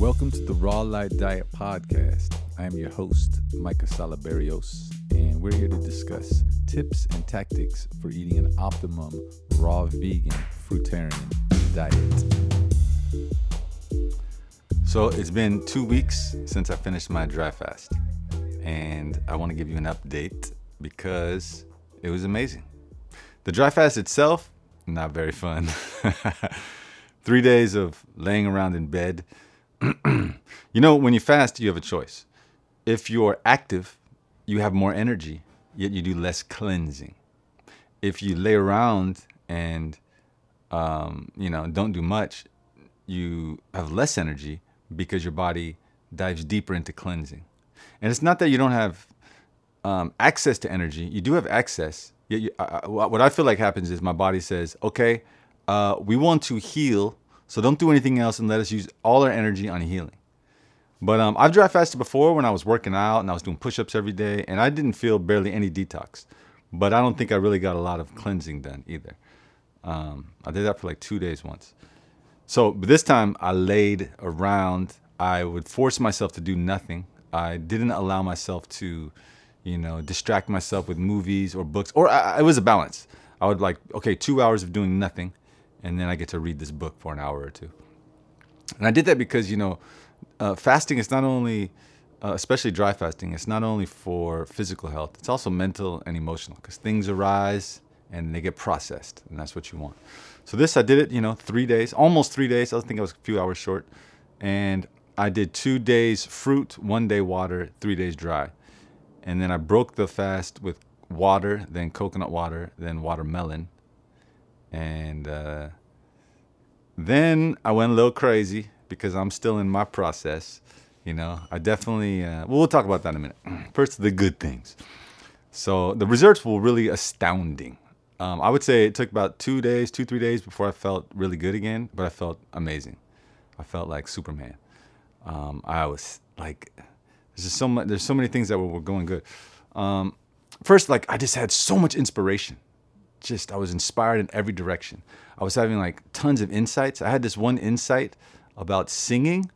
Welcome to the Raw Light Diet Podcast. I am your host, Micah Salaberios, and we're here to discuss tips and tactics for eating an optimum raw vegan fruitarian diet. So it's been two weeks since I finished my dry fast, and I want to give you an update because it was amazing. The dry fast itself, not very fun. Three days of laying around in bed. you know, when you fast, you have a choice. If you're active, you have more energy, yet you do less cleansing. If you lay around and um, you know don't do much, you have less energy because your body dives deeper into cleansing. And it's not that you don't have um, access to energy; you do have access. Yet you, what I feel like happens is my body says, "Okay, uh, we want to heal, so don't do anything else and let us use all our energy on healing." But um, I've dry fasted before when I was working out and I was doing push-ups every day, and I didn't feel barely any detox. But I don't think I really got a lot of cleansing done either. Um, I did that for like two days once. So but this time I laid around. I would force myself to do nothing. I didn't allow myself to, you know, distract myself with movies or books. Or I, it was a balance. I would like, okay, two hours of doing nothing, and then I get to read this book for an hour or two. And I did that because you know, uh, fasting is not only, uh, especially dry fasting, it's not only for physical health. It's also mental and emotional because things arise and they get processed, and that's what you want. So this I did it, you know, three days, almost three days. I think I was a few hours short, and I did two days fruit, one day water, three days dry, and then I broke the fast with water, then coconut water, then watermelon, and uh, then I went a little crazy because I'm still in my process. You know, I definitely. Uh, well, we'll talk about that in a minute. First, the good things. So the results were really astounding. Um, I would say it took about two days, two three days before I felt really good again, but I felt amazing. I felt like Superman. Um, I was like, there's just so much. There's so many things that were, were going good. Um, first, like I just had so much inspiration. Just I was inspired in every direction. I was having like tons of insights. I had this one insight about singing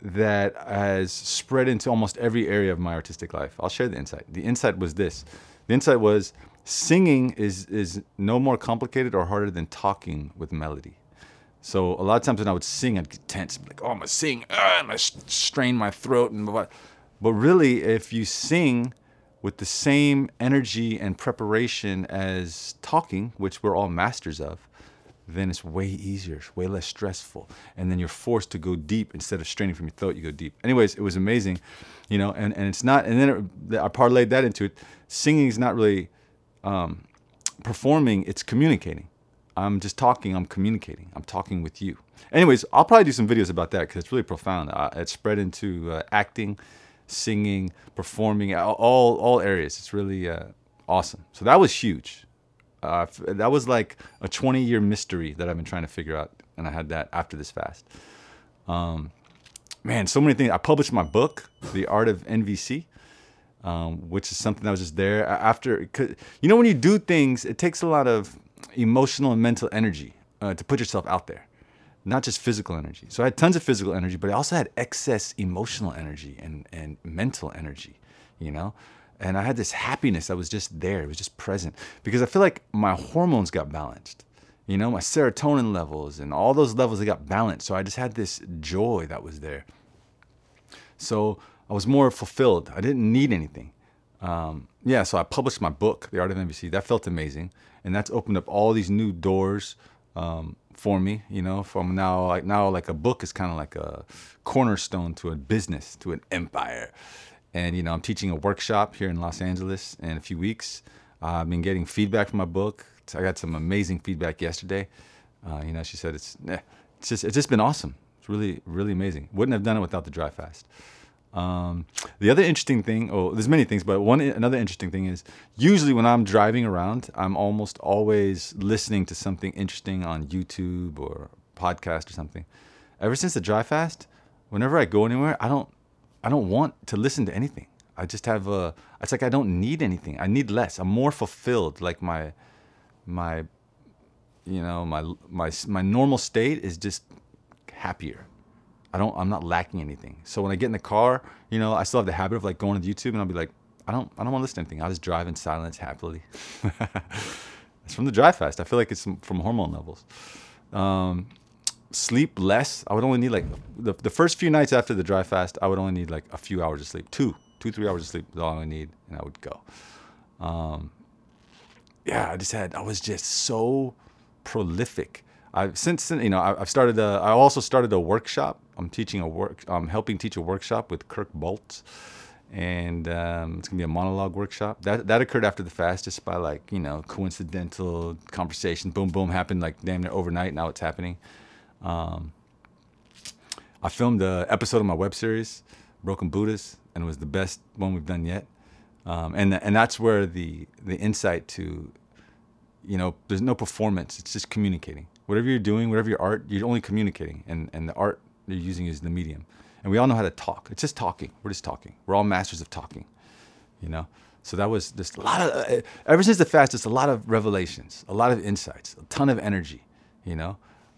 that has spread into almost every area of my artistic life. I'll share the insight. The insight was this. The insight was singing is is no more complicated or harder than talking with melody. So a lot of times when I would sing, I'd get tense, like, "Oh, I'm gonna sing, ah, I'm gonna strain my throat," and blah. but really, if you sing with the same energy and preparation as talking, which we're all masters of, then it's way easier, way less stressful, and then you're forced to go deep instead of straining from your throat. You go deep. Anyways, it was amazing, you know, and and it's not, and then it, I parlayed that into it. Singing is not really um, performing, it's communicating. I'm just talking, I'm communicating, I'm talking with you. Anyways, I'll probably do some videos about that because it's really profound. Uh, it's spread into uh, acting, singing, performing, all, all areas. It's really uh, awesome. So that was huge. Uh, that was like a 20 year mystery that I've been trying to figure out. And I had that after this fast. Um, man, so many things. I published my book, The Art of NVC um, which is something that was just there after. You know, when you do things, it takes a lot of emotional and mental energy uh, to put yourself out there, not just physical energy. So I had tons of physical energy, but I also had excess emotional energy and, and mental energy, you know? And I had this happiness that was just there, it was just present because I feel like my hormones got balanced. You know, my serotonin levels and all those levels they got balanced. So I just had this joy that was there. So I was more fulfilled. I didn't need anything. Um, yeah, so I published my book, The Art of NVC. That felt amazing, and that's opened up all these new doors um, for me. You know, from now like now like a book is kind of like a cornerstone to a business, to an empire. And you know, I'm teaching a workshop here in Los Angeles in a few weeks. Uh, I've been getting feedback from my book. I got some amazing feedback yesterday. Uh, you know, she said it's it's just it's just been awesome. It's really really amazing. Wouldn't have done it without the dry fast. Um, the other interesting thing, oh, there's many things, but one another interesting thing is usually when I'm driving around, I'm almost always listening to something interesting on YouTube or podcast or something. Ever since the dry fast, whenever I go anywhere, I don't I don't want to listen to anything. I just have a it's like I don't need anything. I need less. I'm more fulfilled. Like my my you know, my my my normal state is just happier. I don't. I'm not lacking anything. So when I get in the car, you know, I still have the habit of like going to YouTube and I'll be like, I don't. I don't want to listen to anything. I'll just drive in silence happily. it's from the dry fast. I feel like it's from hormone levels. Um, sleep less. I would only need like the, the first few nights after the dry fast. I would only need like a few hours of sleep. Two, two, three hours of sleep is all I need, and I would go. Um, yeah, I just had. I was just so prolific. I've since you know I've started. A, I also started a workshop. I'm teaching a work. I'm helping teach a workshop with Kirk Bolt, and um, it's gonna be a monologue workshop. That that occurred after the fast, just by like you know coincidental conversation. Boom, boom, happened like damn near overnight. Now it's happening. Um, I filmed an episode of my web series, Broken Buddhas, and it was the best one we've done yet. Um, and and that's where the the insight to, you know, there's no performance. It's just communicating. Whatever you're doing, whatever your art, you're only communicating, and and the art you're using is the medium. And we all know how to talk. It's just talking. We're just talking. We're all masters of talking, you know. So that was just a lot of. Uh, ever since the fast, it's a lot of revelations, a lot of insights, a ton of energy, you know.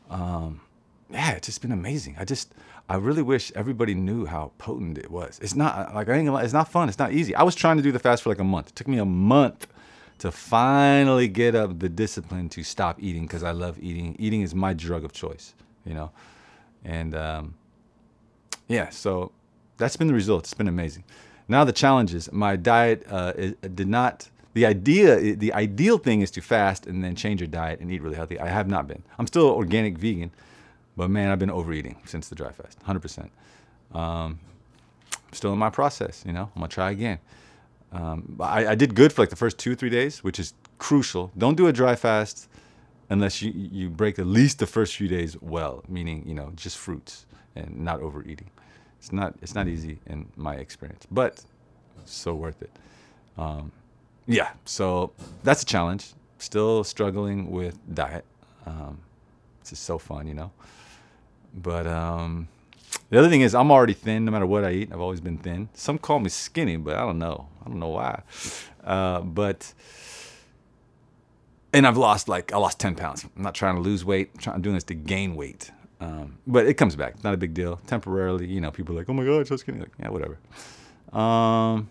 Um, yeah, it's just been amazing. I just, I really wish everybody knew how potent it was. It's not like I ain't it's not fun. It's not easy. I was trying to do the fast for like a month. It took me a month to finally get up the discipline to stop eating because I love eating. Eating is my drug of choice, you know, and um, yeah. So that's been the result. It's been amazing. Now the challenges. My diet uh, did not. The idea, the ideal thing is to fast and then change your diet and eat really healthy. I have not been. I'm still organic vegan but man, I've been overeating since the dry fast, 100%. Um, still in my process, you know. I'm gonna try again. Um, I, I, did good for like the first two three days, which is crucial. Don't do a dry fast unless you you break at least the first few days well, meaning you know just fruits and not overeating. It's not it's not easy in my experience, but so worth it. Um, yeah, so that's a challenge. Still struggling with diet. Um, it's just so fun, you know. But um, the other thing is, I'm already thin no matter what I eat. I've always been thin. Some call me skinny, but I don't know. I don't know why. Uh, but and I've lost like I lost 10 pounds. I'm not trying to lose weight. I'm, trying, I'm doing this to gain weight. Um, but it comes back. Not a big deal. Temporarily, you know, people are like, "Oh my god, so skinny." Like, yeah, whatever. Um,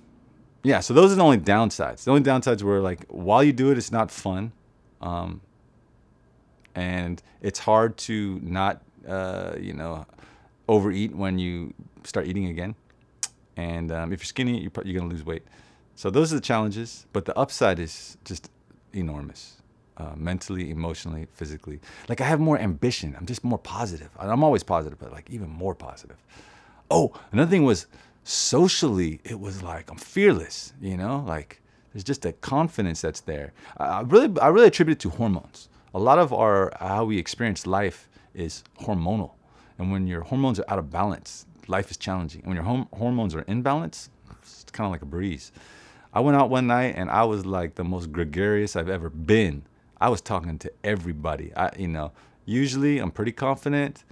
yeah. So those are the only downsides. The only downsides were like while you do it, it's not fun, um, and it's hard to not uh, you know, overeat when you start eating again. And um, if you're skinny, you're, you're going to lose weight. So those are the challenges. But the upside is just enormous. Uh, mentally, emotionally, physically. Like I have more ambition. I'm just more positive. I'm always positive, but like even more positive. Oh, another thing was socially, it was like I'm fearless. You know, like there's just a confidence that's there. I really, I really attribute it to hormones. A lot of our how we experience life is hormonal. And when your hormones are out of balance, life is challenging. And when your hom- hormones are in balance, it's kind of like a breeze. I went out one night and I was like the most gregarious I've ever been. I was talking to everybody. I, you know, usually I'm pretty confident,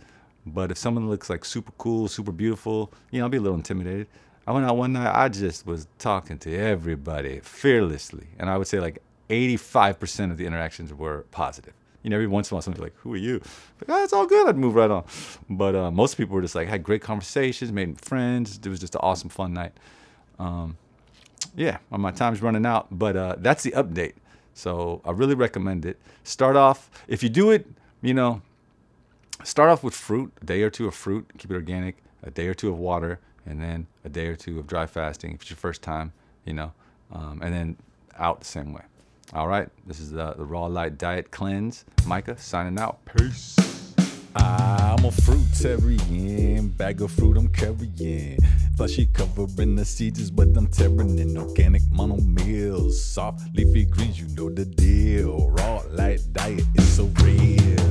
but if someone looks like super cool, super beautiful, you know, I'll be a little intimidated. I went out one night, I just was talking to everybody fearlessly. And I would say like 85% of the interactions were positive you know, every once in a while, somebody's like, "Who are you?" Like, oh, it's all good. I'd move right on. But uh, most people were just like had great conversations, made friends. It was just an awesome, fun night. Um, yeah, my time's running out, but uh, that's the update. So I really recommend it. Start off if you do it, you know, start off with fruit, a day or two of fruit, keep it organic, a day or two of water, and then a day or two of dry fasting if it's your first time, you know, um, and then out the same way. All right, this is the, the Raw Light Diet Cleanse. Micah signing out. Peace. Ah, I'm a fruitarian, bag of fruit I'm carrying. Fleshy covering the seeds but I'm tearing in organic mono meals. Soft leafy greens, you know the deal. Raw light diet is so real.